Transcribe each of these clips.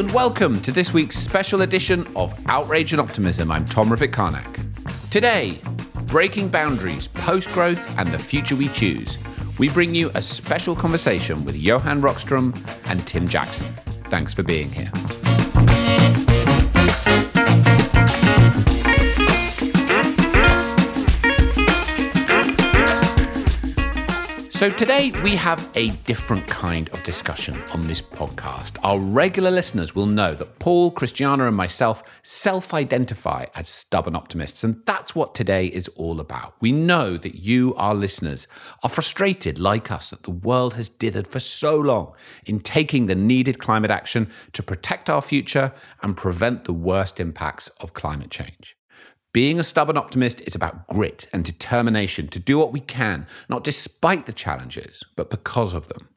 and welcome to this week's special edition of Outrage and Optimism. I'm Tom Rivett Carnac. Today, breaking boundaries, post growth, and the future we choose. We bring you a special conversation with Johan Rockström and Tim Jackson. Thanks for being here. So, today we have a different kind of discussion on this podcast. Our regular listeners will know that Paul, Christiana, and myself self identify as stubborn optimists, and that's what today is all about. We know that you, our listeners, are frustrated, like us, that the world has dithered for so long in taking the needed climate action to protect our future and prevent the worst impacts of climate change. Being a stubborn optimist is about grit and determination to do what we can, not despite the challenges, but because of them.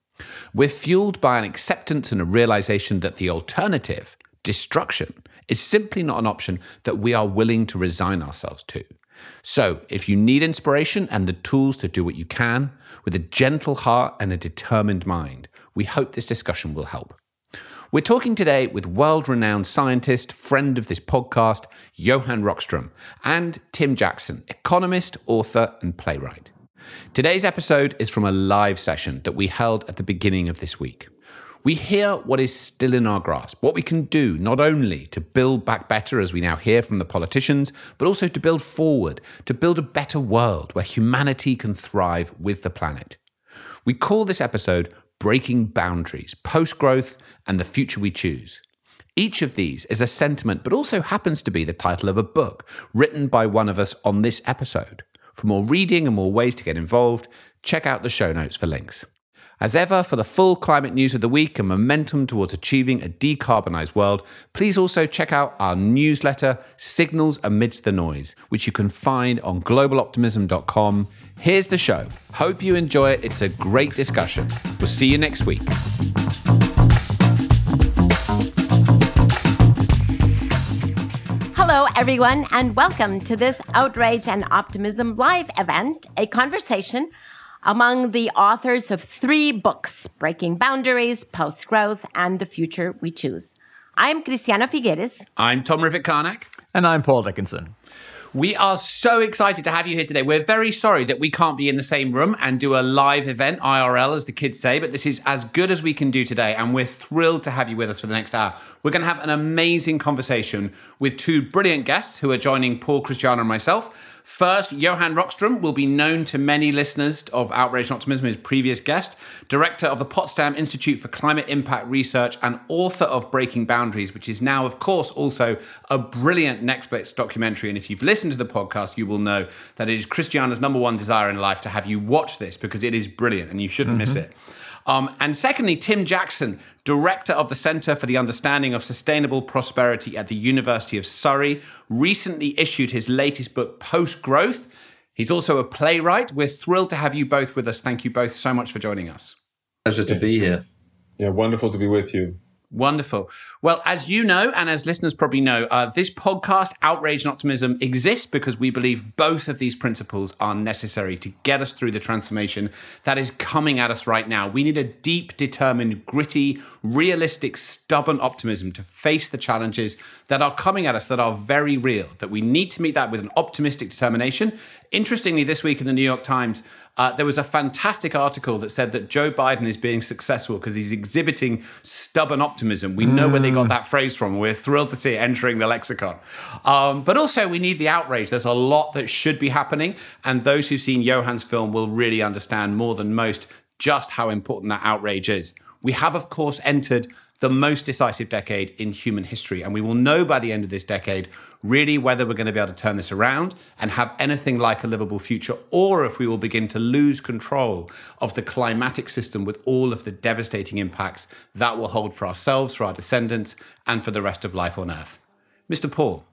We're fueled by an acceptance and a realization that the alternative, destruction, is simply not an option that we are willing to resign ourselves to. So, if you need inspiration and the tools to do what you can, with a gentle heart and a determined mind, we hope this discussion will help. We're talking today with world renowned scientist, friend of this podcast, Johan Rockström, and Tim Jackson, economist, author, and playwright. Today's episode is from a live session that we held at the beginning of this week. We hear what is still in our grasp, what we can do not only to build back better, as we now hear from the politicians, but also to build forward, to build a better world where humanity can thrive with the planet. We call this episode Breaking Boundaries, Post Growth, and the Future We Choose. Each of these is a sentiment, but also happens to be the title of a book written by one of us on this episode. For more reading and more ways to get involved, check out the show notes for links. As ever, for the full climate news of the week and momentum towards achieving a decarbonised world, please also check out our newsletter, Signals Amidst the Noise, which you can find on globaloptimism.com Here's the show. Hope you enjoy it. It's a great discussion. We'll see you next week. Everyone, and welcome to this Outrage and Optimism live event, a conversation among the authors of three books Breaking Boundaries, Post Growth, and The Future We Choose. I'm Christiana Figueres. I'm Tom Rivett Carnac. And I'm Paul Dickinson. We are so excited to have you here today. We're very sorry that we can't be in the same room and do a live event, IRL, as the kids say, but this is as good as we can do today. And we're thrilled to have you with us for the next hour. We're going to have an amazing conversation with two brilliant guests who are joining Paul, Christiana, and myself. First, Johan Rockström will be known to many listeners of Outrage and Optimism, his previous guest, director of the Potsdam Institute for Climate Impact Research and author of Breaking Boundaries, which is now, of course, also a brilliant Netflix documentary. And if you've listened to the podcast, you will know that it is Christiana's number one desire in life to have you watch this because it is brilliant and you shouldn't mm-hmm. miss it. Um, and secondly, Tim Jackson, director of the Centre for the Understanding of Sustainable Prosperity at the University of Surrey, recently issued his latest book, Post Growth. He's also a playwright. We're thrilled to have you both with us. Thank you both so much for joining us. Pleasure to be here. Yeah, wonderful to be with you. Wonderful. Well, as you know, and as listeners probably know, uh, this podcast, Outrage and Optimism, exists because we believe both of these principles are necessary to get us through the transformation that is coming at us right now. We need a deep, determined, gritty, realistic, stubborn optimism to face the challenges that are coming at us that are very real, that we need to meet that with an optimistic determination. Interestingly, this week in the New York Times, uh, there was a fantastic article that said that Joe Biden is being successful because he's exhibiting stubborn optimism. We know mm. where they got that phrase from. We're thrilled to see it entering the lexicon. Um, but also, we need the outrage. There's a lot that should be happening. And those who've seen Johan's film will really understand more than most just how important that outrage is. We have, of course, entered the most decisive decade in human history. And we will know by the end of this decade really whether we're going to be able to turn this around and have anything like a livable future, or if we will begin to lose control of the climatic system with all of the devastating impacts that will hold for ourselves, for our descendants, and for the rest of life on Earth. Mr. Paul.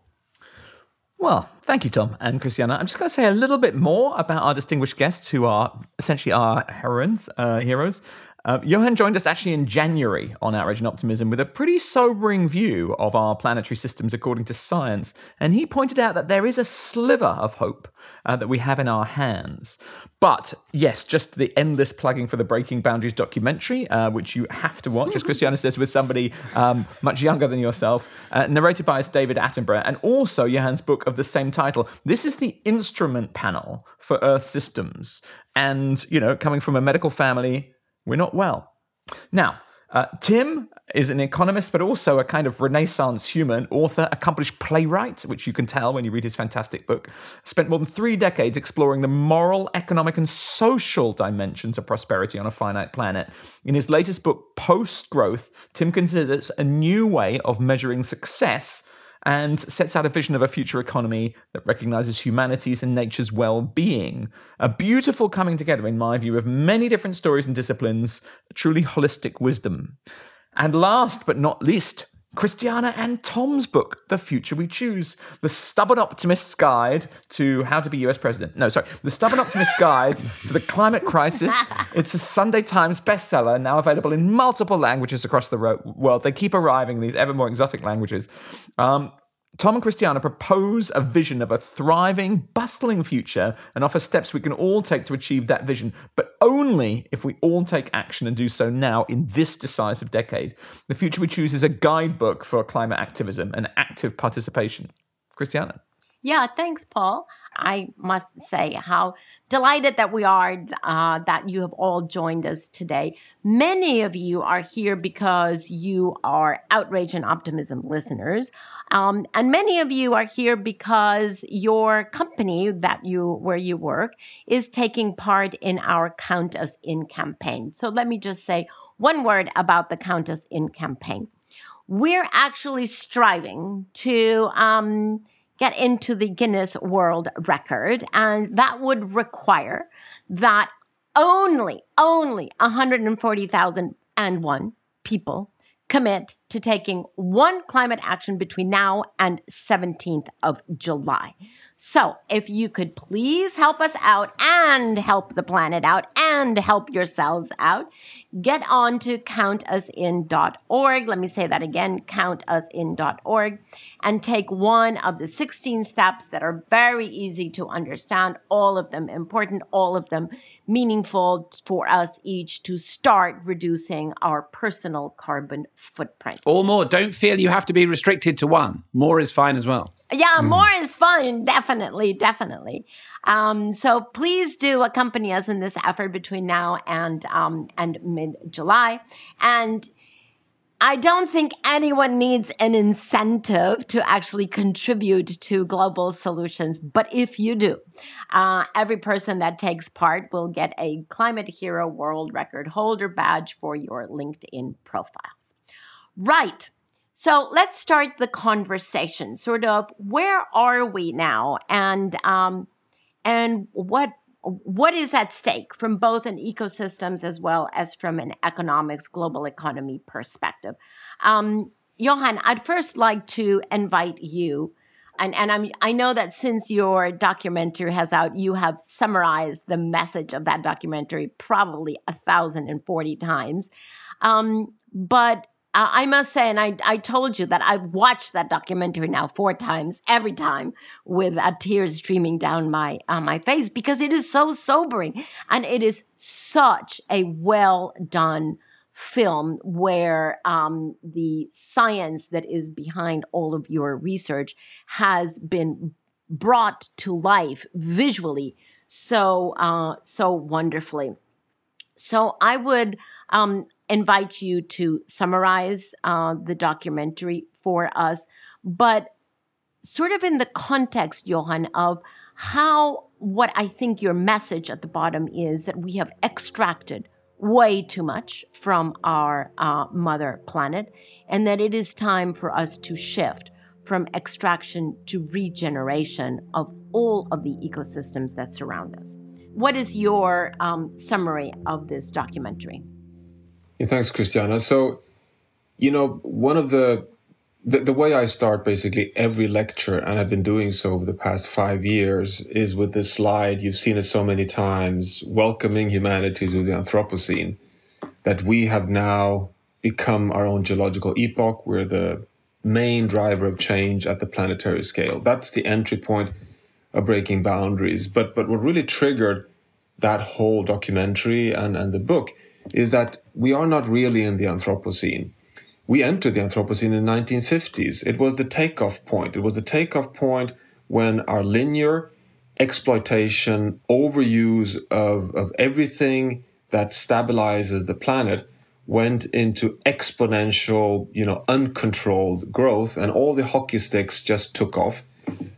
Well, thank you, Tom and Christiana. I'm just going to say a little bit more about our distinguished guests, who are essentially our heroines, uh, heroes. Uh, Johan joined us actually in January on Outrage and Optimism with a pretty sobering view of our planetary systems according to science, and he pointed out that there is a sliver of hope uh, that we have in our hands. But yes, just the endless plugging for the Breaking Boundaries documentary, uh, which you have to watch, as Christiana says, with somebody um, much younger than yourself, uh, narrated by us David Attenborough, and also Johan's book of the same title. This is the instrument panel for Earth systems, and you know, coming from a medical family we're not well. Now, uh, Tim is an economist, but also a kind of Renaissance human, author, accomplished playwright, which you can tell when you read his fantastic book. Spent more than three decades exploring the moral, economic, and social dimensions of prosperity on a finite planet. In his latest book, Post Growth, Tim considers a new way of measuring success and sets out a vision of a future economy that recognizes humanity's and nature's well being. A beautiful coming together, in my view, of many different stories and disciplines, truly holistic wisdom. And last but not least, Christiana and Tom's book, The Future We Choose, The Stubborn Optimist's Guide to How to Be US President. No, sorry, The Stubborn Optimist's Guide to the Climate Crisis. It's a Sunday Times bestseller, now available in multiple languages across the world. They keep arriving, these ever more exotic languages. Um, Tom and Christiana propose a vision of a thriving, bustling future and offer steps we can all take to achieve that vision, but only if we all take action and do so now in this decisive decade. The future we choose is a guidebook for climate activism and active participation. Christiana. Yeah, thanks, Paul. I must say how delighted that we are uh, that you have all joined us today. Many of you are here because you are Outrage and Optimism listeners, um, and many of you are here because your company that you where you work is taking part in our Count Us In campaign. So let me just say one word about the Count Us In campaign. We're actually striving to. Um, get into the Guinness World Record. And that would require that only, only 140,001 people commit to taking one climate action between now and 17th of July. So, if you could please help us out and help the planet out and help yourselves out, get on to countusin.org. Let me say that again countusin.org and take one of the 16 steps that are very easy to understand, all of them important, all of them meaningful for us each to start reducing our personal carbon footprint. Or more. Don't feel you have to be restricted to one. More is fine as well. Yeah, mm. more is fun. Definitely, definitely. Um, so please do accompany us in this effort between now and um, and mid July. And I don't think anyone needs an incentive to actually contribute to global solutions. But if you do, uh, every person that takes part will get a Climate Hero World Record Holder badge for your LinkedIn profiles. Right. So let's start the conversation. Sort of, where are we now, and um, and what what is at stake from both an ecosystems as well as from an economics global economy perspective. Um, Johan, I'd first like to invite you. And, and I'm, I know that since your documentary has out, you have summarized the message of that documentary probably a thousand and forty times. Um, but I must say, and I, I told you that I've watched that documentary now four times, every time with uh, tears streaming down my uh, my face because it is so sobering, and it is such a well done film where um, the science that is behind all of your research has been brought to life visually so uh, so wonderfully. So I would um, invite you to summarize uh, the documentary for us, but sort of in the context, Johan, of how what I think your message at the bottom is that we have extracted way too much from our uh, mother planet, and that it is time for us to shift from extraction to regeneration of all of the ecosystems that surround us. What is your um, summary of this documentary? Yeah, thanks, Christiana. So, you know, one of the, the the way I start basically every lecture, and I've been doing so over the past five years, is with this slide. You've seen it so many times, welcoming humanity to the Anthropocene. that we have now become our own geological epoch. We're the main driver of change at the planetary scale. That's the entry point of breaking boundaries. But but what really triggered that whole documentary and, and the book is that we are not really in the Anthropocene. We entered the Anthropocene in the 1950s. It was the takeoff point. It was the takeoff point when our linear exploitation, overuse of, of everything that stabilizes the planet went into exponential, you know, uncontrolled growth and all the hockey sticks just took off.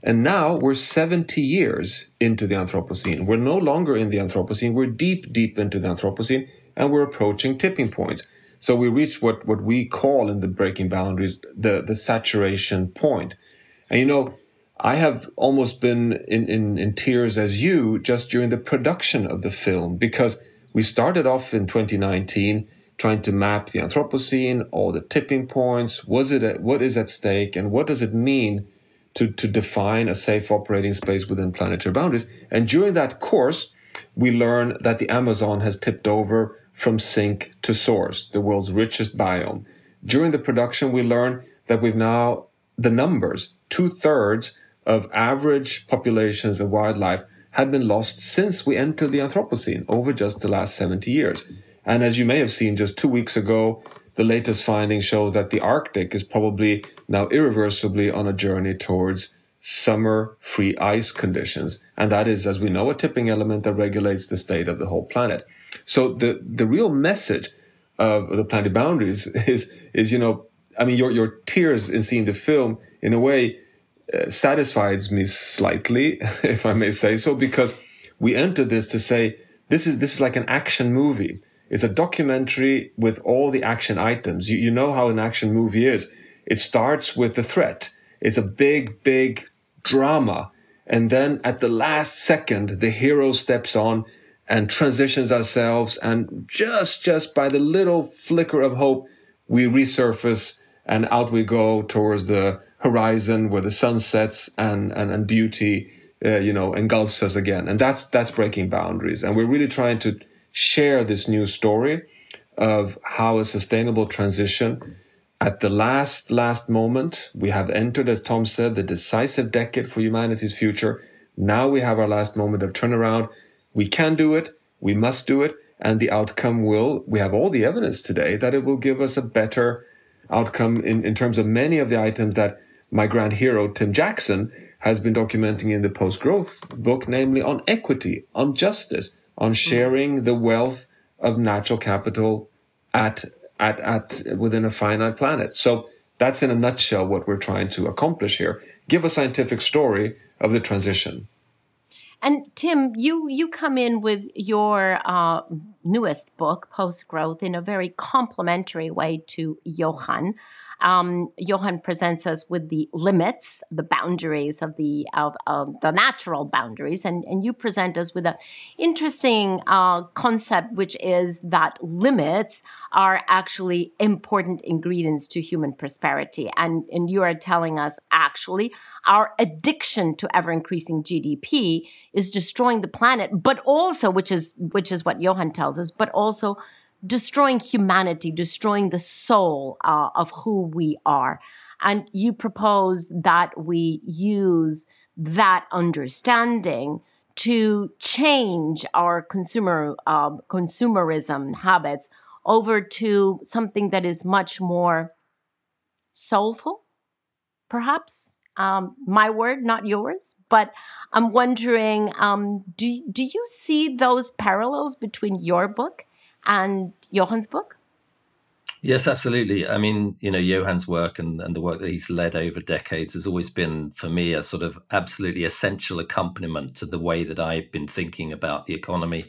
And now we're 70 years into the Anthropocene. We're no longer in the Anthropocene. We're deep, deep into the Anthropocene and we're approaching tipping points. So we reach what, what we call in the breaking boundaries the, the saturation point. And you know, I have almost been in, in, in tears as you just during the production of the film because we started off in 2019 trying to map the Anthropocene, all the tipping points, was it at, what is at stake, and what does it mean to, to define a safe operating space within planetary boundaries. And during that course, we learn that the Amazon has tipped over from sink to source, the world's richest biome. During the production, we learn that we've now, the numbers, two thirds of average populations of wildlife had been lost since we entered the Anthropocene over just the last 70 years. And as you may have seen just two weeks ago, the latest findings show that the Arctic is probably now irreversibly on a journey towards summer free ice conditions. And that is, as we know, a tipping element that regulates the state of the whole planet. So the, the real message of the planetary boundaries is, is, you know, I mean, your, your tears in seeing the film, in a way, uh, satisfies me slightly, if I may say so, because we entered this to say, this is, this is like an action movie it's a documentary with all the action items. You, you know how an action movie is. It starts with the threat. It's a big, big drama. And then at the last second, the hero steps on and transitions ourselves. And just, just by the little flicker of hope, we resurface and out we go towards the horizon where the sun sets and, and, and beauty, uh, you know, engulfs us again. And that's, that's breaking boundaries. And we're really trying to share this new story of how a sustainable transition at the last, last moment, we have entered, as Tom said, the decisive decade for humanity's future. Now we have our last moment of turnaround. We can do it. We must do it. And the outcome will, we have all the evidence today that it will give us a better outcome in, in terms of many of the items that my grand hero, Tim Jackson, has been documenting in the post growth book, namely on equity, on justice, on mm-hmm. sharing the wealth of natural capital at at at within a finite planet. So that's in a nutshell what we're trying to accomplish here. Give a scientific story of the transition. And Tim, you you come in with your uh, newest book, Post Growth, in a very complementary way to Johan. Um, Johan presents us with the limits, the boundaries of the of, of the natural boundaries, and and you present us with an interesting uh, concept, which is that limits are actually important ingredients to human prosperity, and and you are telling us actually our addiction to ever increasing GDP is destroying the planet, but also, which is which is what Johan tells us, but also destroying humanity, destroying the soul uh, of who we are. And you propose that we use that understanding to change our consumer uh, consumerism habits over to something that is much more soulful, perhaps. Um, my word, not yours. But I'm wondering, um, do do you see those parallels between your book and Johan's book? Yes, absolutely. I mean, you know, Johan's work and, and the work that he's led over decades has always been, for me, a sort of absolutely essential accompaniment to the way that I've been thinking about the economy.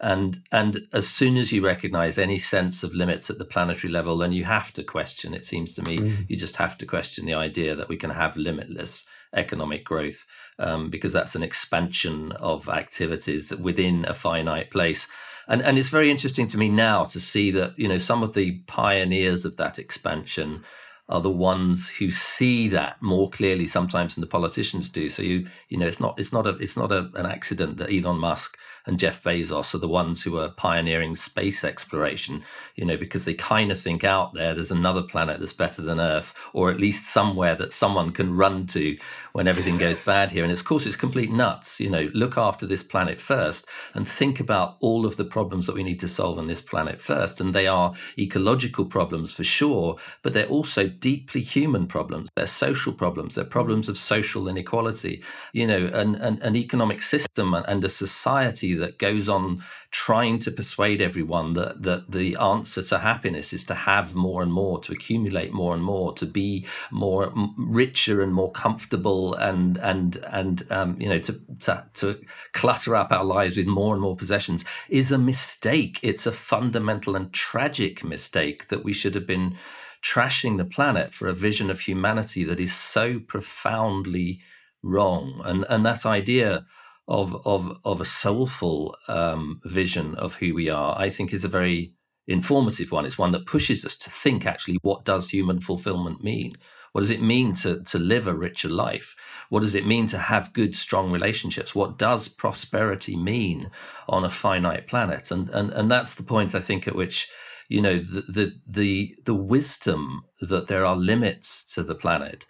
And and as soon as you recognize any sense of limits at the planetary level, then you have to question, it seems to me, mm. you just have to question the idea that we can have limitless economic growth um, because that's an expansion of activities within a finite place and and it's very interesting to me now to see that you know some of the pioneers of that expansion are the ones who see that more clearly sometimes than the politicians do. So you you know it's not it's not a it's not a, an accident that Elon Musk and Jeff Bezos are the ones who are pioneering space exploration, you know, because they kind of think out there there's another planet that's better than Earth, or at least somewhere that someone can run to when everything goes bad here. And of course, it's complete nuts. You know, look after this planet first and think about all of the problems that we need to solve on this planet first. And they are ecological problems for sure, but they're also deeply human problems. They're social problems. They're problems of social inequality, you know, an, an, an economic system and a society that goes on trying to persuade everyone that that the answer to happiness is to have more and more, to accumulate more and more, to be more richer and more comfortable, and and and um, you know to, to to clutter up our lives with more and more possessions is a mistake. It's a fundamental and tragic mistake that we should have been trashing the planet for a vision of humanity that is so profoundly wrong and and that idea of of of a soulful um, vision of who we are, I think is a very informative one. It's one that pushes us to think actually what does human fulfillment mean? What does it mean to, to live a richer life? What does it mean to have good, strong relationships? What does prosperity mean on a finite planet? And and and that's the point I think at which you know the the the, the wisdom that there are limits to the planet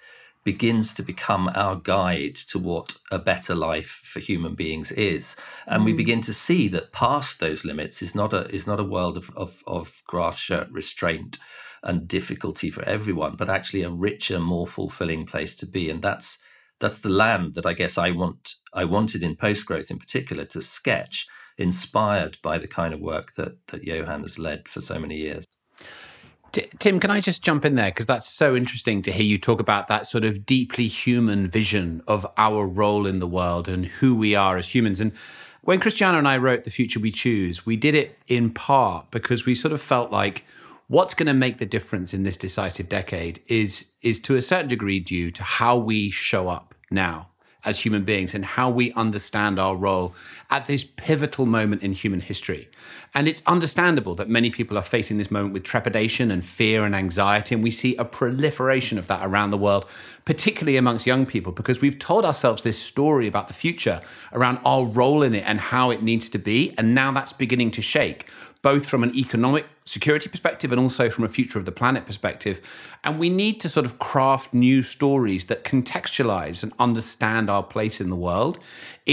begins to become our guide to what a better life for human beings is. And mm. we begin to see that past those limits is not a is not a world of of, of grass shirt restraint and difficulty for everyone but actually a richer more fulfilling place to be. And that's that's the land that i guess i want i wanted in post growth in particular to sketch inspired by the kind of work that that johan has led for so many years Tim, can I just jump in there? Because that's so interesting to hear you talk about that sort of deeply human vision of our role in the world and who we are as humans. And when Christiana and I wrote The Future We Choose, we did it in part because we sort of felt like what's going to make the difference in this decisive decade is, is to a certain degree due to how we show up now as human beings and how we understand our role at this pivotal moment in human history. And it's understandable that many people are facing this moment with trepidation and fear and anxiety. And we see a proliferation of that around the world, particularly amongst young people, because we've told ourselves this story about the future around our role in it and how it needs to be. And now that's beginning to shake both from an economic security perspective and also from a future of the planet perspective. And we need to sort of craft new stories that contextualize and understand our place in the world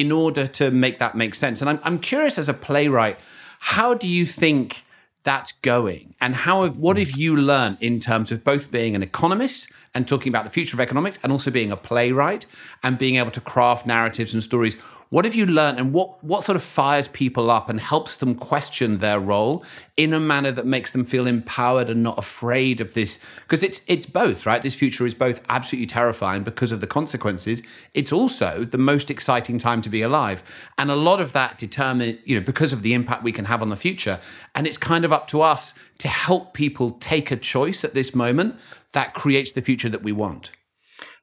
in order to make that make sense. And I'm, I'm curious as a playwright, how do you think that's going? And how have, what have you learned in terms of both being an economist and talking about the future of economics and also being a playwright and being able to craft narratives and stories? What have you learned and what, what sort of fires people up and helps them question their role in a manner that makes them feel empowered and not afraid of this? Because it's it's both, right? This future is both absolutely terrifying because of the consequences. It's also the most exciting time to be alive. And a lot of that determine, you know, because of the impact we can have on the future. And it's kind of up to us to help people take a choice at this moment that creates the future that we want.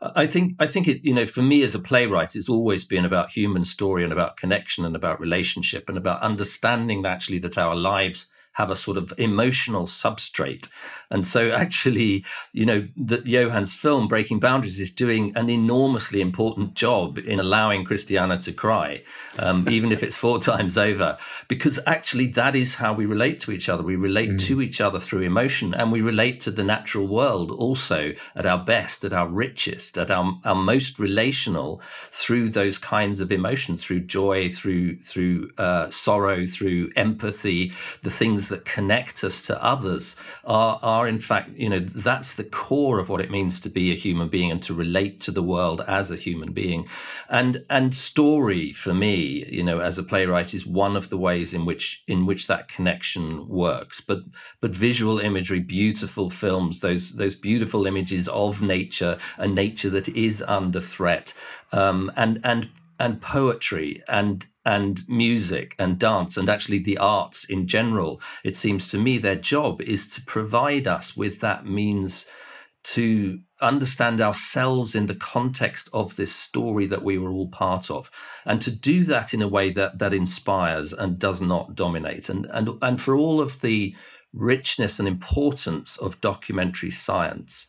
I think I think it you know for me as a playwright it's always been about human story and about connection and about relationship and about understanding actually that our lives have a sort of emotional substrate. And so, actually, you know, that Johan's film, Breaking Boundaries, is doing an enormously important job in allowing Christiana to cry, um, even if it's four times over, because actually, that is how we relate to each other. We relate mm. to each other through emotion, and we relate to the natural world also at our best, at our richest, at our, our most relational through those kinds of emotion, through joy, through through uh, sorrow, through empathy, the things that connect us to others are, are in fact, you know, that's the core of what it means to be a human being and to relate to the world as a human being. And and story for me, you know, as a playwright is one of the ways in which in which that connection works. But but visual imagery, beautiful films, those those beautiful images of nature, a nature that is under threat, um, and and and poetry and and music and dance and actually the arts in general it seems to me their job is to provide us with that means to understand ourselves in the context of this story that we were all part of and to do that in a way that that inspires and does not dominate and and and for all of the richness and importance of documentary science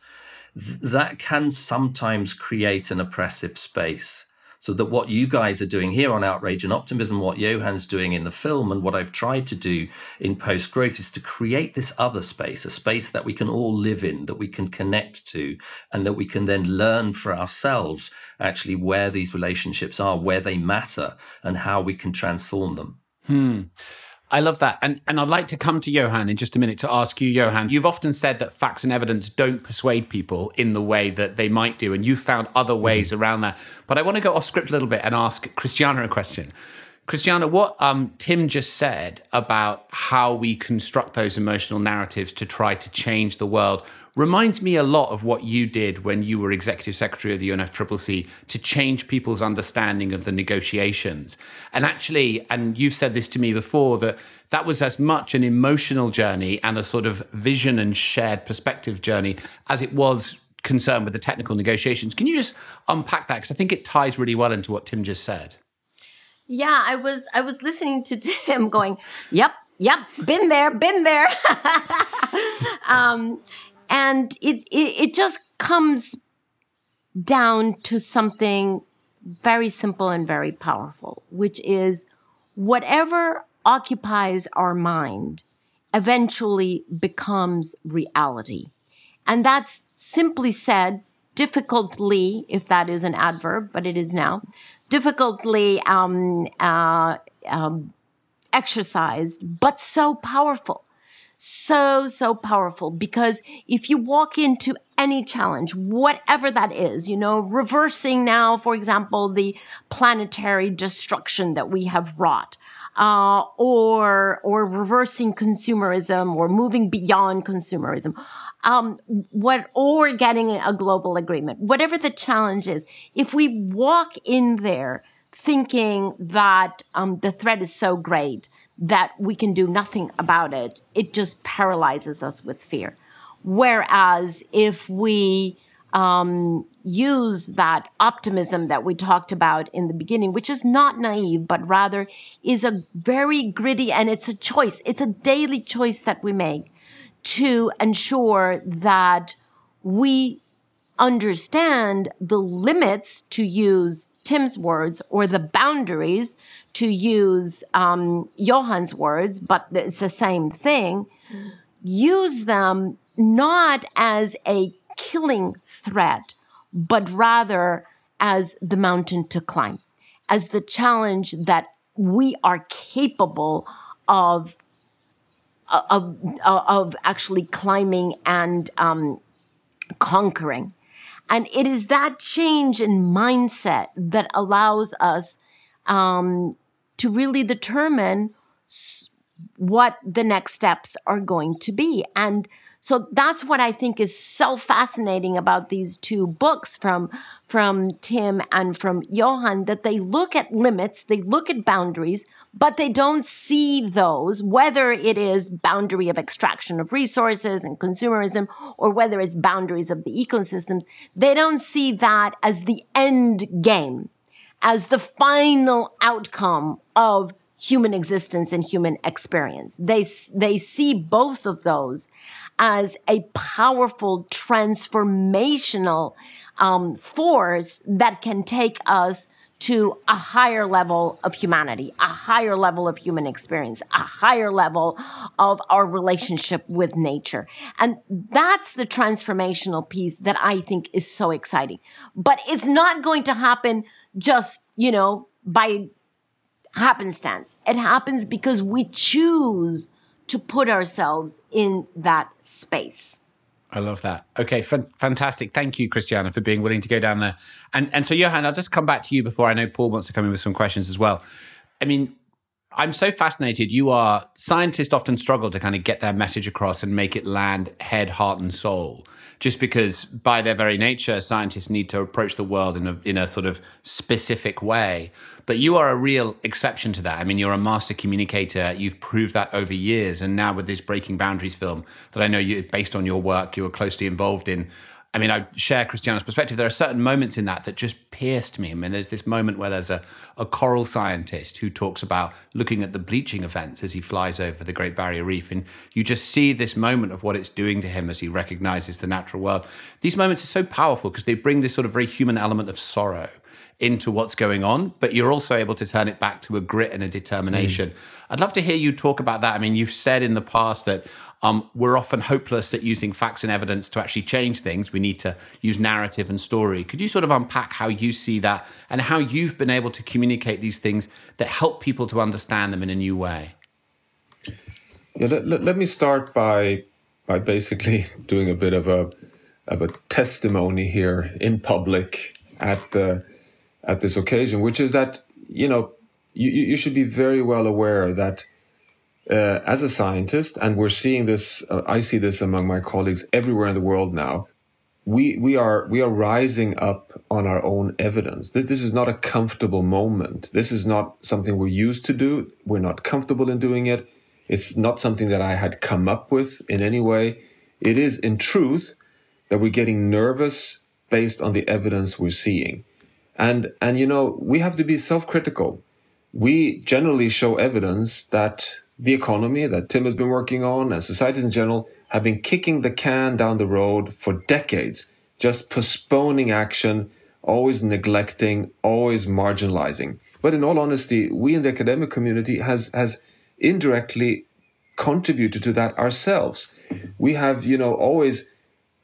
th- that can sometimes create an oppressive space. So that what you guys are doing here on Outrage and Optimism, what Johan's doing in the film, and what I've tried to do in Post Growth is to create this other space, a space that we can all live in, that we can connect to, and that we can then learn for ourselves actually where these relationships are, where they matter, and how we can transform them. Hmm. I love that. And and I'd like to come to Johan in just a minute to ask you, Johan. You've often said that facts and evidence don't persuade people in the way that they might do, and you've found other mm-hmm. ways mm-hmm. around that. But I want to go off script a little bit and ask Christiana a question. Christiana, what um, Tim just said about how we construct those emotional narratives to try to change the world reminds me a lot of what you did when you were executive secretary of the UNFCCC to change people's understanding of the negotiations. And actually, and you've said this to me before, that that was as much an emotional journey and a sort of vision and shared perspective journey as it was concerned with the technical negotiations. Can you just unpack that? Because I think it ties really well into what Tim just said. Yeah, I was I was listening to Tim going, "Yep, yep, been there, been there." um, and it, it, it just comes down to something very simple and very powerful, which is whatever occupies our mind eventually becomes reality. And that's simply said, difficultly, if that is an adverb, but it is now, difficultly um, uh, um, exercised, but so powerful so, so powerful because if you walk into any challenge, whatever that is, you know, reversing now, for example, the planetary destruction that we have wrought, uh, or or reversing consumerism or moving beyond consumerism, um, what or getting a global agreement, whatever the challenge is, if we walk in there thinking that um, the threat is so great that we can do nothing about it. It just paralyzes us with fear. Whereas if we um, use that optimism that we talked about in the beginning, which is not naive, but rather is a very gritty and it's a choice. It's a daily choice that we make to ensure that we understand the limits to use Tim's words or the boundaries to use um, Johan's words, but it's the same thing. Use them not as a killing threat, but rather as the mountain to climb, as the challenge that we are capable of of, of actually climbing and um, conquering. And it is that change in mindset that allows us um, to really determine what the next steps are going to be. And so that's what I think is so fascinating about these two books from, from Tim and from Johan, that they look at limits, they look at boundaries, but they don't see those, whether it is boundary of extraction of resources and consumerism, or whether it's boundaries of the ecosystems, they don't see that as the end game, as the final outcome of human existence and human experience. They, they see both of those as a powerful transformational um, force that can take us to a higher level of humanity, a higher level of human experience, a higher level of our relationship with nature. And that's the transformational piece that I think is so exciting. But it's not going to happen just, you know, by happenstance. It happens because we choose to put ourselves in that space. I love that. Okay, f- fantastic. Thank you, Christiana, for being willing to go down there. And and so, Johan, I'll just come back to you before I know Paul wants to come in with some questions as well. I mean, I'm so fascinated. You are scientists often struggle to kind of get their message across and make it land head, heart, and soul just because by their very nature, scientists need to approach the world in a, in a sort of specific way. But you are a real exception to that. I mean, you're a master communicator. You've proved that over years. And now with this Breaking Boundaries film that I know you, based on your work, you were closely involved in, I mean, I share Christiana's perspective. There are certain moments in that that just pierced me. I mean, there's this moment where there's a, a coral scientist who talks about looking at the bleaching events as he flies over the Great Barrier Reef. And you just see this moment of what it's doing to him as he recognizes the natural world. These moments are so powerful because they bring this sort of very human element of sorrow into what's going on, but you're also able to turn it back to a grit and a determination. Mm. I'd love to hear you talk about that. I mean, you've said in the past that um, we're often hopeless at using facts and evidence to actually change things. We need to use narrative and story. Could you sort of unpack how you see that and how you've been able to communicate these things that help people to understand them in a new way? Yeah, let, let, let me start by by basically doing a bit of a of a testimony here in public at the at this occasion, which is that you know you, you should be very well aware that uh, as a scientist, and we're seeing this, uh, I see this among my colleagues everywhere in the world now. We we are we are rising up on our own evidence. This this is not a comfortable moment. This is not something we're used to do. We're not comfortable in doing it. It's not something that I had come up with in any way. It is in truth that we're getting nervous based on the evidence we're seeing. And and you know, we have to be self-critical. We generally show evidence that the economy that Tim has been working on and societies in general have been kicking the can down the road for decades, just postponing action, always neglecting, always marginalizing. But in all honesty, we in the academic community has has indirectly contributed to that ourselves. We have, you know, always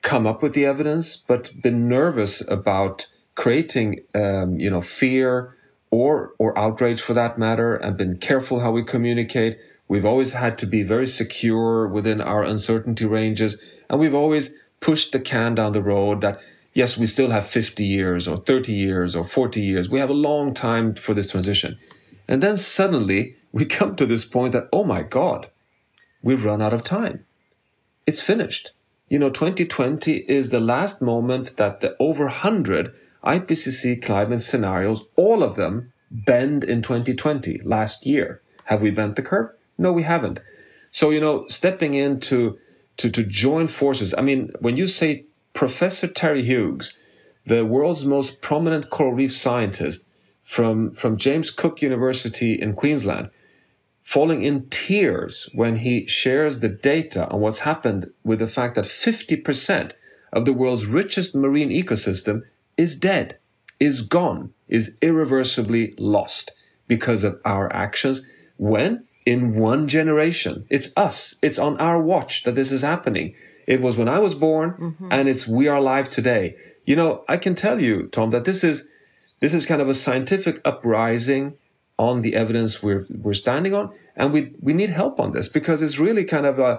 come up with the evidence, but been nervous about creating, um, you know, fear or or outrage for that matter, and been careful how we communicate We've always had to be very secure within our uncertainty ranges. And we've always pushed the can down the road that, yes, we still have 50 years or 30 years or 40 years. We have a long time for this transition. And then suddenly we come to this point that, oh my God, we've run out of time. It's finished. You know, 2020 is the last moment that the over 100 IPCC climate scenarios, all of them bend in 2020, last year. Have we bent the curve? No, we haven't. So, you know, stepping in to, to, to join forces. I mean, when you say Professor Terry Hughes, the world's most prominent coral reef scientist from, from James Cook University in Queensland, falling in tears when he shares the data on what's happened with the fact that 50% of the world's richest marine ecosystem is dead, is gone, is irreversibly lost because of our actions. When? In one generation. It's us. It's on our watch that this is happening. It was when I was born mm-hmm. and it's we are alive today. You know, I can tell you, Tom, that this is this is kind of a scientific uprising on the evidence we're we're standing on, and we we need help on this because it's really kind of a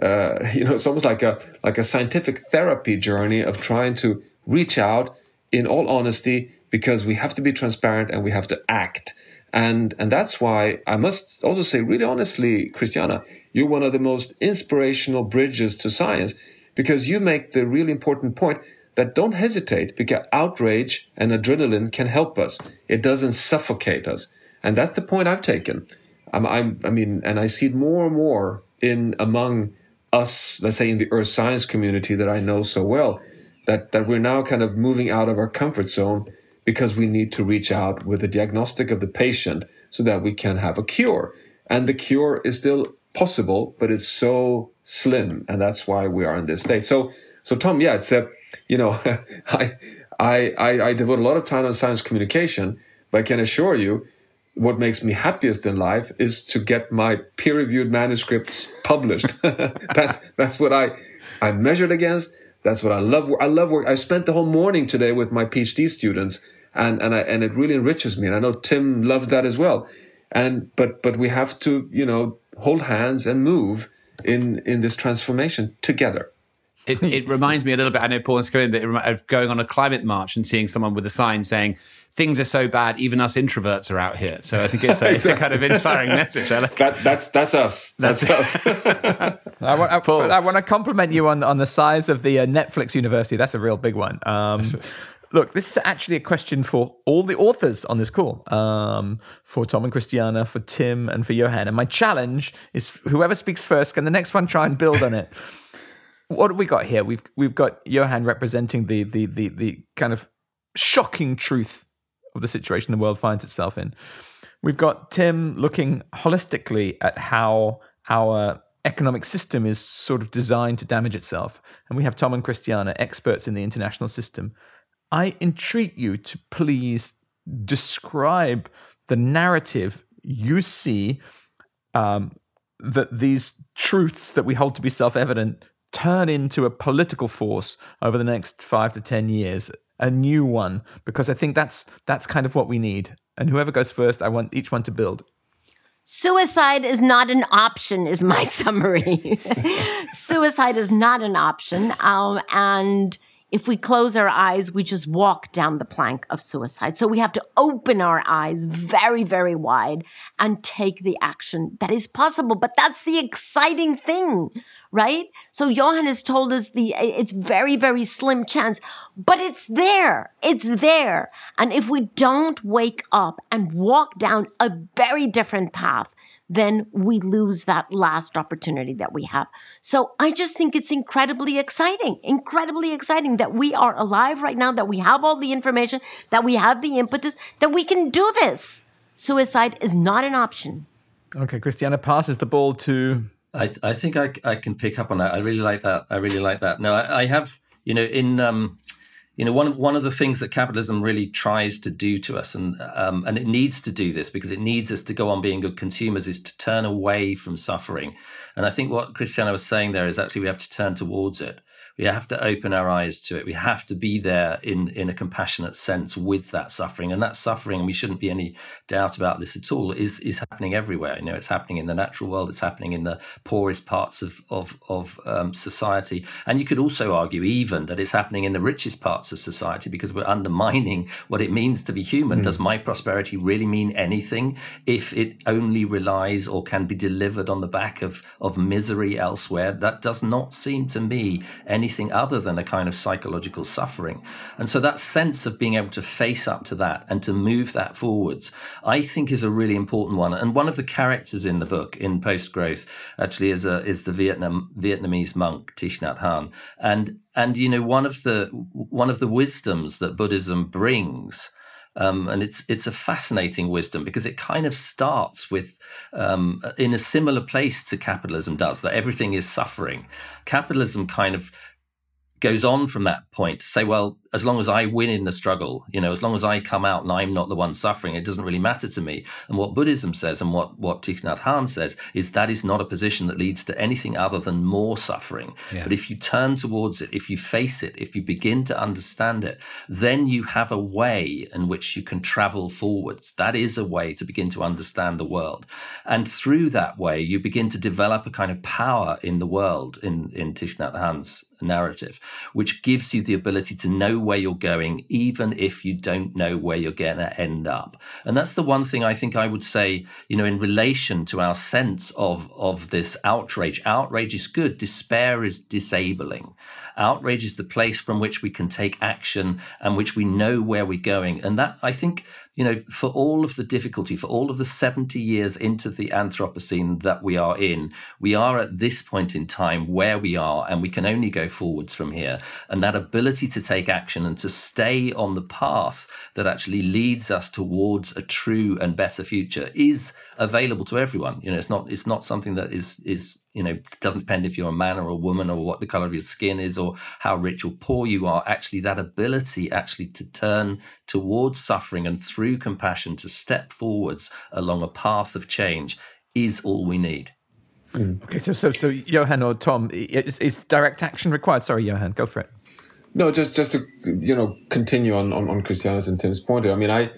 uh, you know it's almost like a like a scientific therapy journey of trying to reach out in all honesty because we have to be transparent and we have to act and, and that's why I must also say, really honestly, Christiana, you're one of the most inspirational bridges to science because you make the really important point that don't hesitate because outrage and adrenaline can help us. It doesn't suffocate us. And that's the point I've taken. I'm, I'm, i mean, and I see it more and more in among us, let's say in the earth science community that I know so well, that, that we're now kind of moving out of our comfort zone because we need to reach out with a diagnostic of the patient so that we can have a cure. And the cure is still possible, but it's so slim. And that's why we are in this state. So, so Tom, yeah, it's a, you know, I, I, I, I devote a lot of time on science communication, but I can assure you what makes me happiest in life is to get my peer reviewed manuscripts published. that's, that's what I, I measured against. That's what I love. I love work. I spent the whole morning today with my PhD students and and I, and it really enriches me. And I know Tim loves that as well. And but but we have to you know hold hands and move in in this transformation together. It, it reminds me a little bit. I know Paul's going, but of going on a climate march and seeing someone with a sign saying things are so bad, even us introverts are out here. So I think it's a, it's a kind of inspiring message. Like that, that's that's us. That's, that's us. I, want, I, I, want to compliment you on on the size of the uh, Netflix University. That's a real big one. Um, Look, this is actually a question for all the authors on this call, um, for Tom and Christiana, for Tim, and for Johan. And my challenge is whoever speaks first, can the next one try and build on it? what have we got here? We've we've got Johan representing the the the the kind of shocking truth of the situation the world finds itself in. We've got Tim looking holistically at how our economic system is sort of designed to damage itself. And we have Tom and Christiana, experts in the international system. I entreat you to please describe the narrative you see um, that these truths that we hold to be self evident turn into a political force over the next five to 10 years, a new one, because I think that's, that's kind of what we need. And whoever goes first, I want each one to build. Suicide is not an option, is my summary. Suicide is not an option. Um, and if we close our eyes, we just walk down the plank of suicide. So we have to open our eyes very, very wide and take the action that is possible. But that's the exciting thing, right? So Johan has told us the, it's very, very slim chance, but it's there. It's there. And if we don't wake up and walk down a very different path, then we lose that last opportunity that we have. So I just think it's incredibly exciting, incredibly exciting that we are alive right now, that we have all the information, that we have the impetus, that we can do this. Suicide is not an option. Okay, Christiana passes the ball to. I, I think I, I can pick up on that. I really like that. I really like that. No, I, I have, you know, in um, you know one one of the things that capitalism really tries to do to us and um, and it needs to do this because it needs us to go on being good consumers is to turn away from suffering. And i think what christiana was saying there is actually we have to turn towards it we have to open our eyes to it. We have to be there in, in a compassionate sense with that suffering. And that suffering, and we shouldn't be any doubt about this at all, is is happening everywhere. You know, it's happening in the natural world, it's happening in the poorest parts of of, of um, society. And you could also argue even that it's happening in the richest parts of society because we're undermining what it means to be human. Mm. Does my prosperity really mean anything if it only relies or can be delivered on the back of, of misery elsewhere? That does not seem to me any anything other than a kind of psychological suffering. And so that sense of being able to face up to that and to move that forwards, I think is a really important one. And one of the characters in the book in Post Growth actually is a, is the Vietnam Vietnamese monk Thich Nhat Hanh. And and you know one of the one of the wisdoms that Buddhism brings um, and it's it's a fascinating wisdom because it kind of starts with um, in a similar place to capitalism does that everything is suffering. Capitalism kind of goes on from that point to say, well, as long as I win in the struggle, you know, as long as I come out and I'm not the one suffering, it doesn't really matter to me. And what Buddhism says and what, what Thich Nhat Hanh says is that is not a position that leads to anything other than more suffering. Yeah. But if you turn towards it, if you face it, if you begin to understand it, then you have a way in which you can travel forwards. That is a way to begin to understand the world. And through that way, you begin to develop a kind of power in the world in, in Thich Nhat Hanh's narrative, which gives you the ability to know where you're going, even if you don't know where you're going to end up. And that's the one thing I think I would say, you know, in relation to our sense of, of this outrage. Outrage is good, despair is disabling. Outrage is the place from which we can take action and which we know where we're going. And that, I think, you know, for all of the difficulty, for all of the 70 years into the Anthropocene that we are in, we are at this point in time where we are, and we can only go forwards from here. And that ability to take action and to stay on the path that actually leads us towards a true and better future is available to everyone. You know, it's not it's not something that is is you know it doesn't depend if you're a man or a woman or what the color of your skin is or how rich or poor you are. Actually, that ability actually to turn towards suffering and through compassion to step forwards along a path of change is all we need. Mm. Okay, so so so Johan or Tom, is, is direct action required? Sorry, Johan, go for it. No, just just to you know continue on on, on Christiana's and Tim's point. I mean, I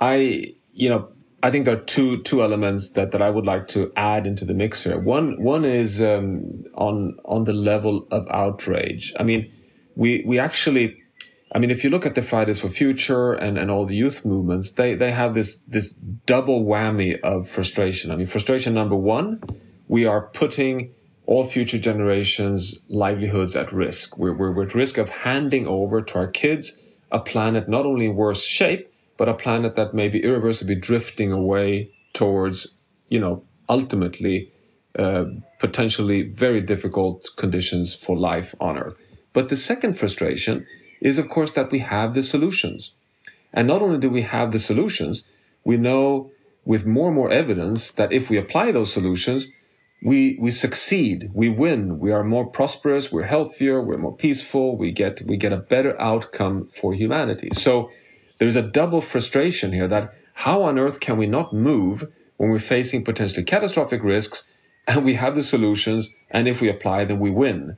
I you know I think there are two two elements that, that I would like to add into the mix here. One one is um, on on the level of outrage. I mean, we we actually, I mean, if you look at the Fridays for Future and, and all the youth movements, they they have this this double whammy of frustration. I mean, frustration number one, we are putting all future generations' livelihoods at risk. We're, we're, we're at risk of handing over to our kids a planet not only in worse shape but a planet that may be irreversibly drifting away towards, you know, ultimately uh, potentially very difficult conditions for life on Earth. But the second frustration is, of course, that we have the solutions. And not only do we have the solutions, we know with more and more evidence that if we apply those solutions, we we succeed, we win, we are more prosperous, we're healthier, we're more peaceful, we get we get a better outcome for humanity. So there's a double frustration here that how on earth can we not move when we're facing potentially catastrophic risks and we have the solutions and if we apply them we win.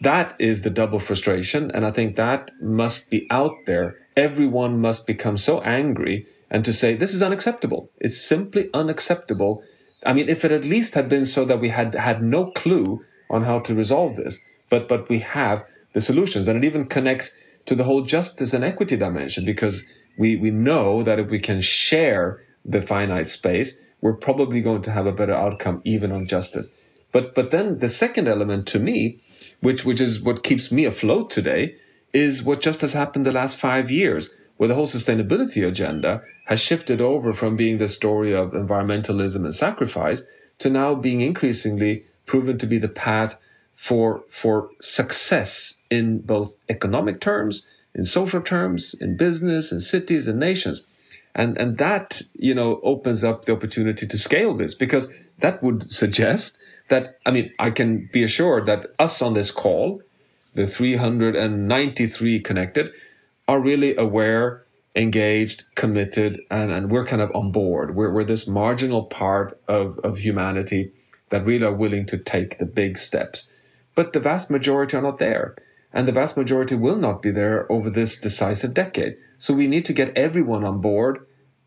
That is the double frustration and I think that must be out there. Everyone must become so angry and to say this is unacceptable. It's simply unacceptable I mean, if it at least had been so that we had had no clue on how to resolve this, but but we have the solutions, and it even connects to the whole justice and equity dimension because we we know that if we can share the finite space, we're probably going to have a better outcome even on justice. But but then the second element to me, which which is what keeps me afloat today, is what just has happened the last five years where the whole sustainability agenda has shifted over from being the story of environmentalism and sacrifice to now being increasingly proven to be the path for for success in both economic terms, in social terms, in business, in cities and nations. And and that, you know, opens up the opportunity to scale this because that would suggest that I mean, I can be assured that us on this call, the 393 connected, are really aware, engaged, committed, and, and we're kind of on board. We're, we're this marginal part of, of humanity that really are willing to take the big steps. But the vast majority are not there. And the vast majority will not be there over this decisive decade. So we need to get everyone on board,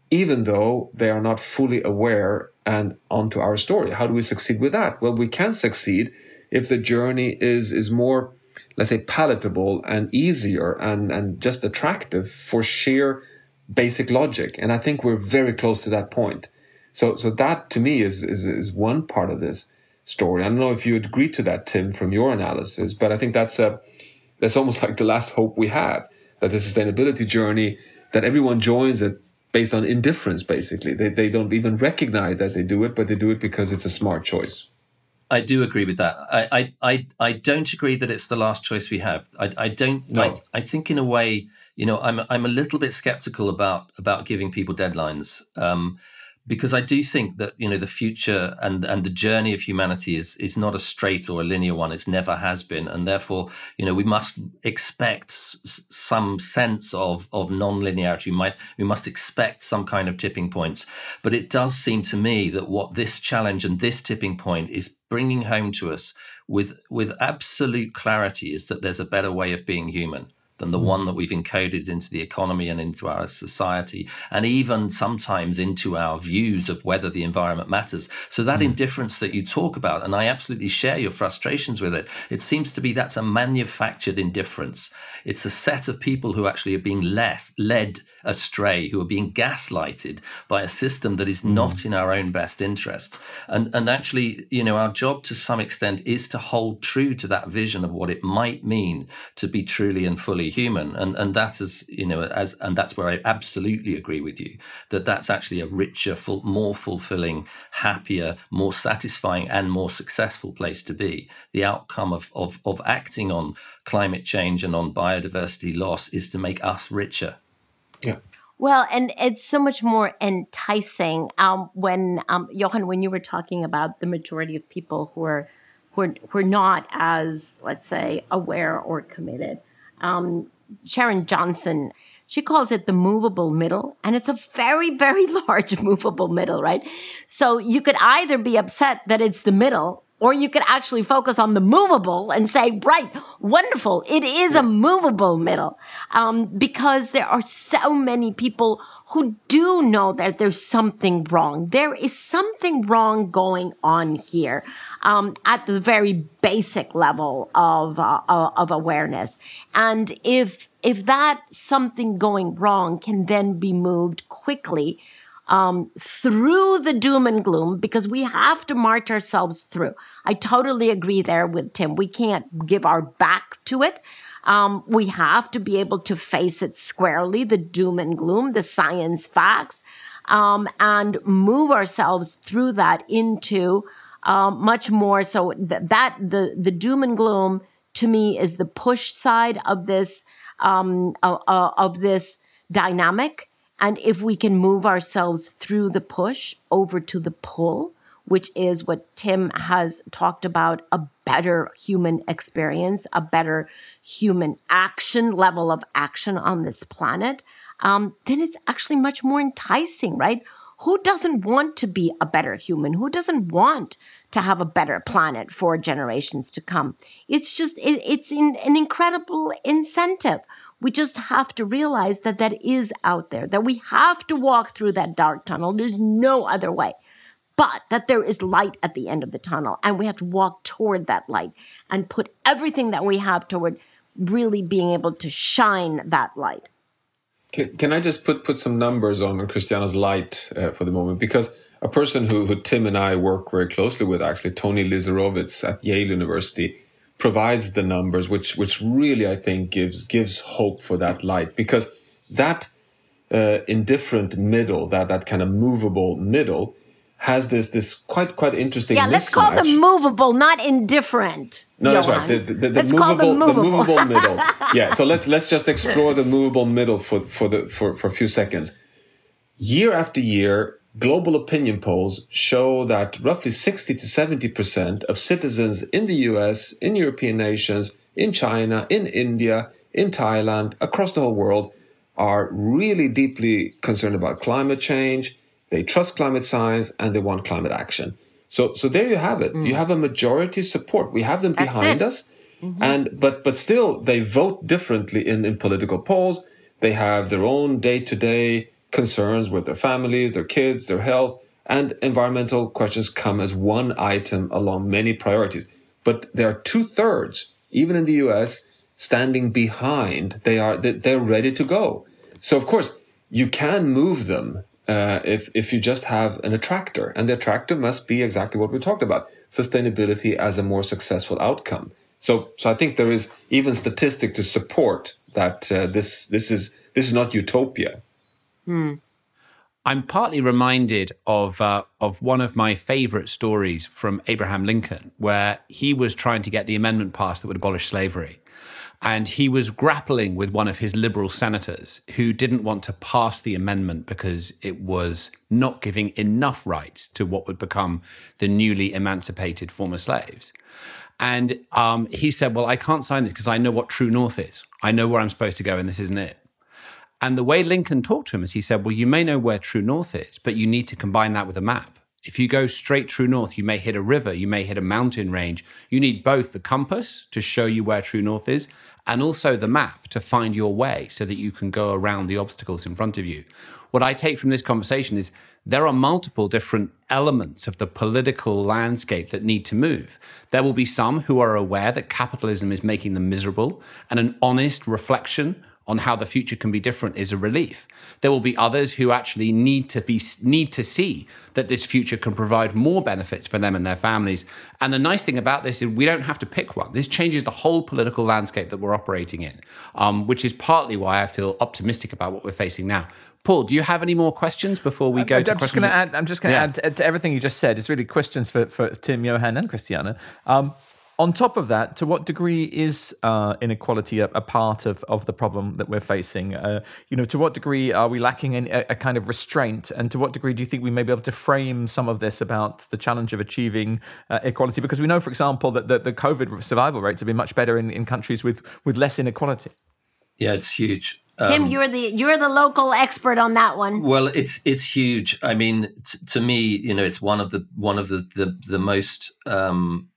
even though they are not fully aware and onto our story. How do we succeed with that? Well, we can succeed if the journey is, is more let's say, palatable and easier and, and just attractive for sheer basic logic. And I think we're very close to that point. So, so that to me is, is, is one part of this story. I don't know if you agree to that, Tim, from your analysis, but I think that's a, that's almost like the last hope we have that the sustainability journey, that everyone joins it based on indifference, basically. They, they don't even recognize that they do it, but they do it because it's a smart choice. I do agree with that. I, I, I, don't agree that it's the last choice we have. I, I don't. No. I, I think in a way, you know, I'm I'm a little bit skeptical about about giving people deadlines. Um, because I do think that you know the future and and the journey of humanity is is not a straight or a linear one. It's never has been, and therefore you know we must expect s- some sense of of non-linearity. We might we must expect some kind of tipping points. But it does seem to me that what this challenge and this tipping point is bringing home to us with with absolute clarity is that there's a better way of being human than the one that we've encoded into the economy and into our society, and even sometimes into our views of whether the environment matters. So that mm. indifference that you talk about, and I absolutely share your frustrations with it, it seems to be that's a manufactured indifference. It's a set of people who actually are being less, led astray, who are being gaslighted by a system that is mm. not in our own best interest. And and actually, you know, our job to some extent is to hold true to that vision of what it might mean to be truly and fully human. And and that is, you know, as and that's where I absolutely agree with you that that's actually a richer, full, more fulfilling, happier, more satisfying, and more successful place to be. The outcome of of of acting on climate change and on biodiversity loss is to make us richer yeah. Well, and it's so much more enticing um, when um, Johan, when you were talking about the majority of people who are who are, who are not as, let's say, aware or committed. Um, Sharon Johnson, she calls it the movable middle, and it's a very, very large movable middle, right? So you could either be upset that it's the middle or you could actually focus on the movable and say, right, wonderful. It is a movable middle. Um, because there are so many people who do know that there's something wrong. There is something wrong going on here um, at the very basic level of, uh, uh of awareness. And if, if that something going wrong can then be moved quickly um, through the doom and gloom because we have to march ourselves through. I totally agree there with Tim. We can't give our back to it. Um, we have to be able to face it squarely, the doom and gloom, the science facts, um, and move ourselves through that into um, much more so th- that the the doom and gloom to me is the push side of this um, uh, uh, of this dynamic and if we can move ourselves through the push over to the pull which is what tim has talked about a better human experience a better human action level of action on this planet um, then it's actually much more enticing right who doesn't want to be a better human? Who doesn't want to have a better planet for generations to come? It's just, it, it's in, an incredible incentive. We just have to realize that that is out there, that we have to walk through that dark tunnel. There's no other way. But that there is light at the end of the tunnel, and we have to walk toward that light and put everything that we have toward really being able to shine that light. Can, can I just put put some numbers on Christiana's light uh, for the moment? Because a person who, who Tim and I work very closely with, actually, Tony Leiserowitz at Yale University, provides the numbers, which which really I think gives gives hope for that light because that uh, indifferent middle, that that kind of movable middle, has this this quite quite interesting. Yeah, let's call them movable, not indifferent. No, Johan. that's right. The, the, the, the movable, movable. the movable middle. Yeah. So let's let's just explore the movable middle for for the for for a few seconds. Year after year, global opinion polls show that roughly sixty to seventy percent of citizens in the U.S., in European nations, in China, in India, in Thailand, across the whole world, are really deeply concerned about climate change they trust climate science and they want climate action. So, so there you have it. Mm. You have a majority support. We have them behind us. Mm-hmm. And, but, but still they vote differently in, in political polls. They have their own day to day concerns with their families, their kids, their health, and environmental questions come as one item along many priorities. But there are two thirds, even in the US, standing behind. They are, they're ready to go. So of course, you can move them uh, if if you just have an attractor, and the attractor must be exactly what we talked about: sustainability as a more successful outcome. So, so I think there is even statistic to support that uh, this this is this is not utopia. Hmm. I'm partly reminded of uh, of one of my favorite stories from Abraham Lincoln, where he was trying to get the amendment passed that would abolish slavery. And he was grappling with one of his liberal senators who didn't want to pass the amendment because it was not giving enough rights to what would become the newly emancipated former slaves. And um, he said, Well, I can't sign this because I know what true north is. I know where I'm supposed to go, and this isn't it. And the way Lincoln talked to him is he said, Well, you may know where true north is, but you need to combine that with a map. If you go straight true north, you may hit a river, you may hit a mountain range. You need both the compass to show you where true north is and also the map to find your way so that you can go around the obstacles in front of you. What I take from this conversation is there are multiple different elements of the political landscape that need to move. There will be some who are aware that capitalism is making them miserable, and an honest reflection on how the future can be different is a relief. There will be others who actually need to be need to see that this future can provide more benefits for them and their families. And the nice thing about this is we don't have to pick one. This changes the whole political landscape that we're operating in, um, which is partly why I feel optimistic about what we're facing now. Paul, do you have any more questions before we go I'm, to I'm questions? Just gonna add, I'm just going to yeah. add to, to, everything you just said. It's really questions for, for Tim, Johan, and Christiana. Um, on top of that, to what degree is uh, inequality a, a, part of, of the problem that we're facing? Uh, you know, to what degree are we lacking in a, a, kind of restraint, and to what degree do you think we may be able to frame some of this about the challenge of achieving uh, equality? Because we know, for example, that the, the COVID survival rates have been much better in, in countries with with less inequality. Yeah, it's huge. Tim, um, you're the you're the local expert on that one. Well, it's it's huge. I mean, t- to me, you know, it's one of the one of the the, the most um,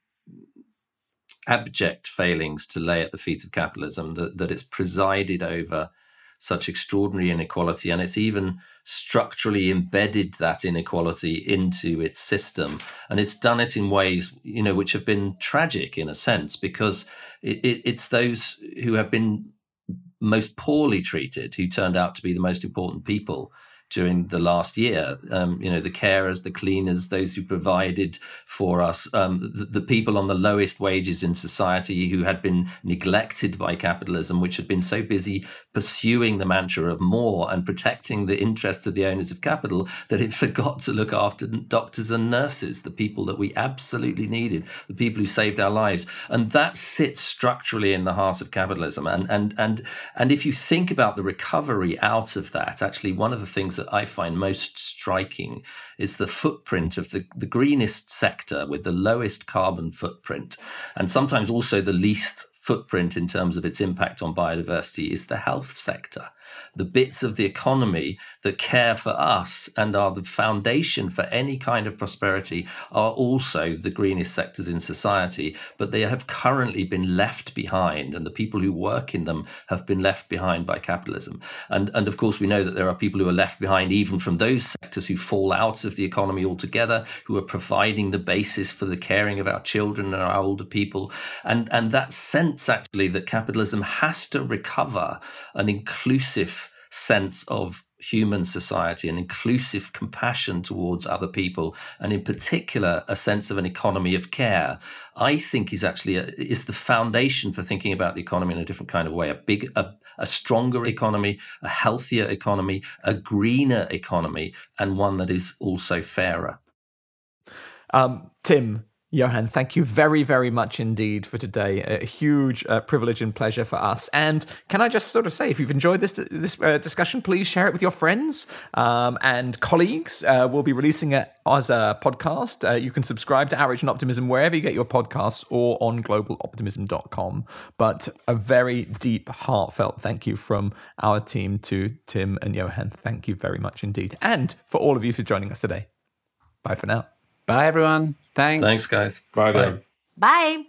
abject failings to lay at the feet of capitalism, that, that it's presided over such extraordinary inequality and it's even structurally embedded that inequality into its system. And it's done it in ways you know which have been tragic in a sense because it, it, it's those who have been most poorly treated who turned out to be the most important people during the last year. Um, you know, the carers, the cleaners, those who provided for us, um, the, the, people on the lowest wages in society who had been neglected by capitalism, which had been so busy pursuing the mantra of more and protecting the interests of the owners of capital that it forgot to look after doctors and nurses, the people that we absolutely needed, the people who saved our lives. And that sits structurally in the heart of capitalism. And and and and if you think about the recovery out of that, actually one of the things that I find most striking is the footprint of the, the greenest sector with the lowest carbon footprint, and sometimes also the least footprint in terms of its impact on biodiversity is the health sector the bits of the economy that care for us and are the foundation for any kind of prosperity are also the greenest sectors in society, but they have currently been left behind, and the people who work in them have been left behind by capitalism. And, and of course, we know that there are people who are left behind even from those sectors who fall out of the economy altogether, who are providing the basis for the caring of our children and our older people. And, and that sense, actually, that capitalism has to recover an inclusive sense of human society, an inclusive compassion towards other people, and in particular, a sense of an economy of care, I think is actually a, is the foundation for thinking about the economy in a different kind of way. A big, a, a stronger economy, a healthier economy, a greener economy, and one that is also fairer. Um, Tim, Johan, thank you very, very much indeed for today. A huge uh, privilege and pleasure for us. And can I just sort of say, if you've enjoyed this this uh, discussion, please share it with your friends um, and colleagues. Uh, we'll be releasing it as a podcast. Uh, you can subscribe to Outrage and Optimism wherever you get your podcasts or on globaloptimism.com. But a very deep, heartfelt thank you from our team to Tim and Johan. Thank you very much indeed. And for all of you for joining us today. Bye for now. Bye, everyone. Thanks. Thanks, guys. Bye, Bye. then. Bye.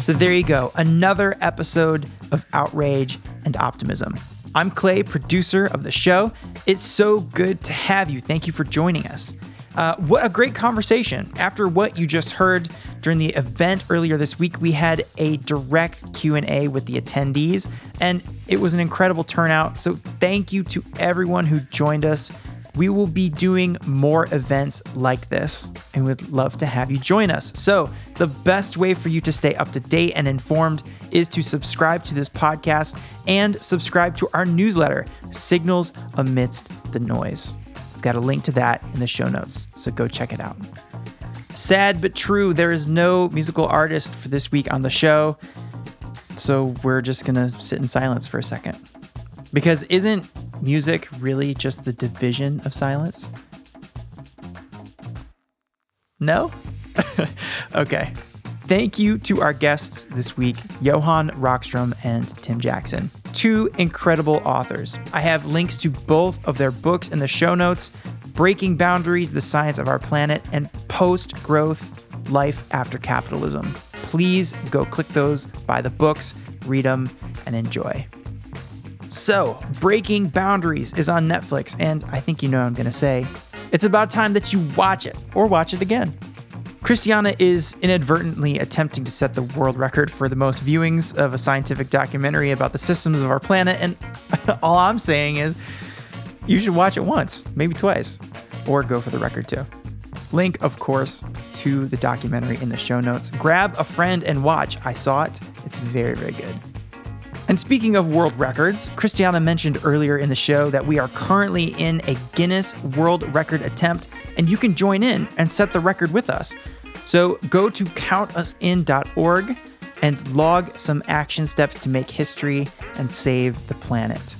So there you go, another episode of Outrage and Optimism. I'm Clay, producer of the show. It's so good to have you. Thank you for joining us. Uh, what a great conversation. After what you just heard during the event earlier this week, we had a direct Q&A with the attendees and it was an incredible turnout. So thank you to everyone who joined us. We will be doing more events like this and we'd love to have you join us. So, the best way for you to stay up to date and informed is to subscribe to this podcast and subscribe to our newsletter, Signals Amidst the Noise. I've got a link to that in the show notes, so go check it out. Sad but true, there is no musical artist for this week on the show. So we're just going to sit in silence for a second. Because isn't music really just the division of silence? No? okay. Thank you to our guests this week, Johan Rockstrom and Tim Jackson, two incredible authors. I have links to both of their books in the show notes Breaking Boundaries, The Science of Our Planet, and Post Growth Life After Capitalism. Please go click those, buy the books, read them, and enjoy. So, Breaking Boundaries is on Netflix, and I think you know what I'm going to say. It's about time that you watch it or watch it again. Christiana is inadvertently attempting to set the world record for the most viewings of a scientific documentary about the systems of our planet, and all I'm saying is you should watch it once, maybe twice, or go for the record too. Link, of course, to the documentary in the show notes. Grab a friend and watch. I saw it. It's very, very good. And speaking of world records, Christiana mentioned earlier in the show that we are currently in a Guinness World Record attempt, and you can join in and set the record with us. So go to countusin.org and log some action steps to make history and save the planet.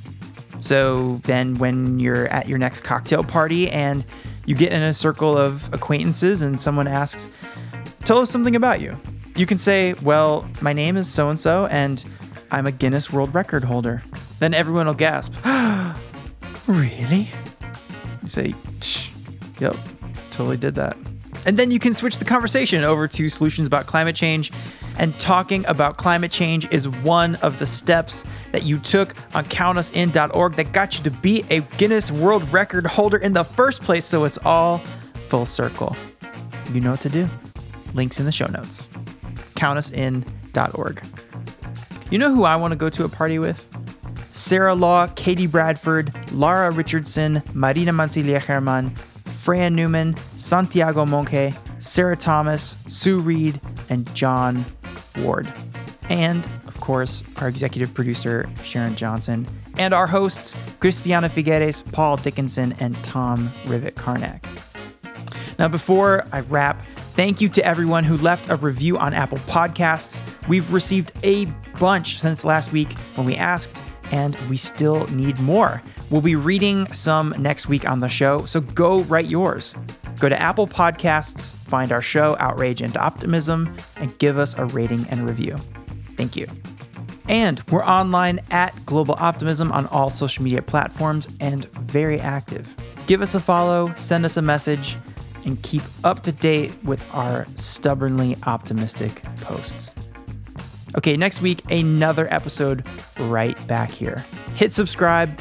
So then, when you're at your next cocktail party and you get in a circle of acquaintances and someone asks, Tell us something about you, you can say, Well, my name is so and so, and I'm a Guinness World Record holder. Then everyone will gasp, Really? You say, Yep, totally did that. And then you can switch the conversation over to solutions about climate change. And talking about climate change is one of the steps that you took on countusin.org that got you to be a Guinness World Record holder in the first place. So it's all full circle. You know what to do. Links in the show notes. Countusin.org. You know who I want to go to a party with? Sarah Law, Katie Bradford, Lara Richardson, Marina Mancilia Herman, Fran Newman, Santiago Monke, Sarah Thomas, Sue Reed, and John Ward. And, of course, our executive producer, Sharon Johnson, and our hosts, Christiana Figueres, Paul Dickinson, and Tom Rivett-Carnac. Now, before I wrap, thank you to everyone who left a review on Apple Podcasts. We've received a bunch since last week when we asked, and we still need more. We'll be reading some next week on the show, so go write yours. Go to Apple Podcasts, find our show, Outrage and Optimism, and give us a rating and review. Thank you. And we're online at Global Optimism on all social media platforms and very active. Give us a follow, send us a message, and keep up to date with our stubbornly optimistic posts. Okay, next week, another episode right back here. Hit subscribe,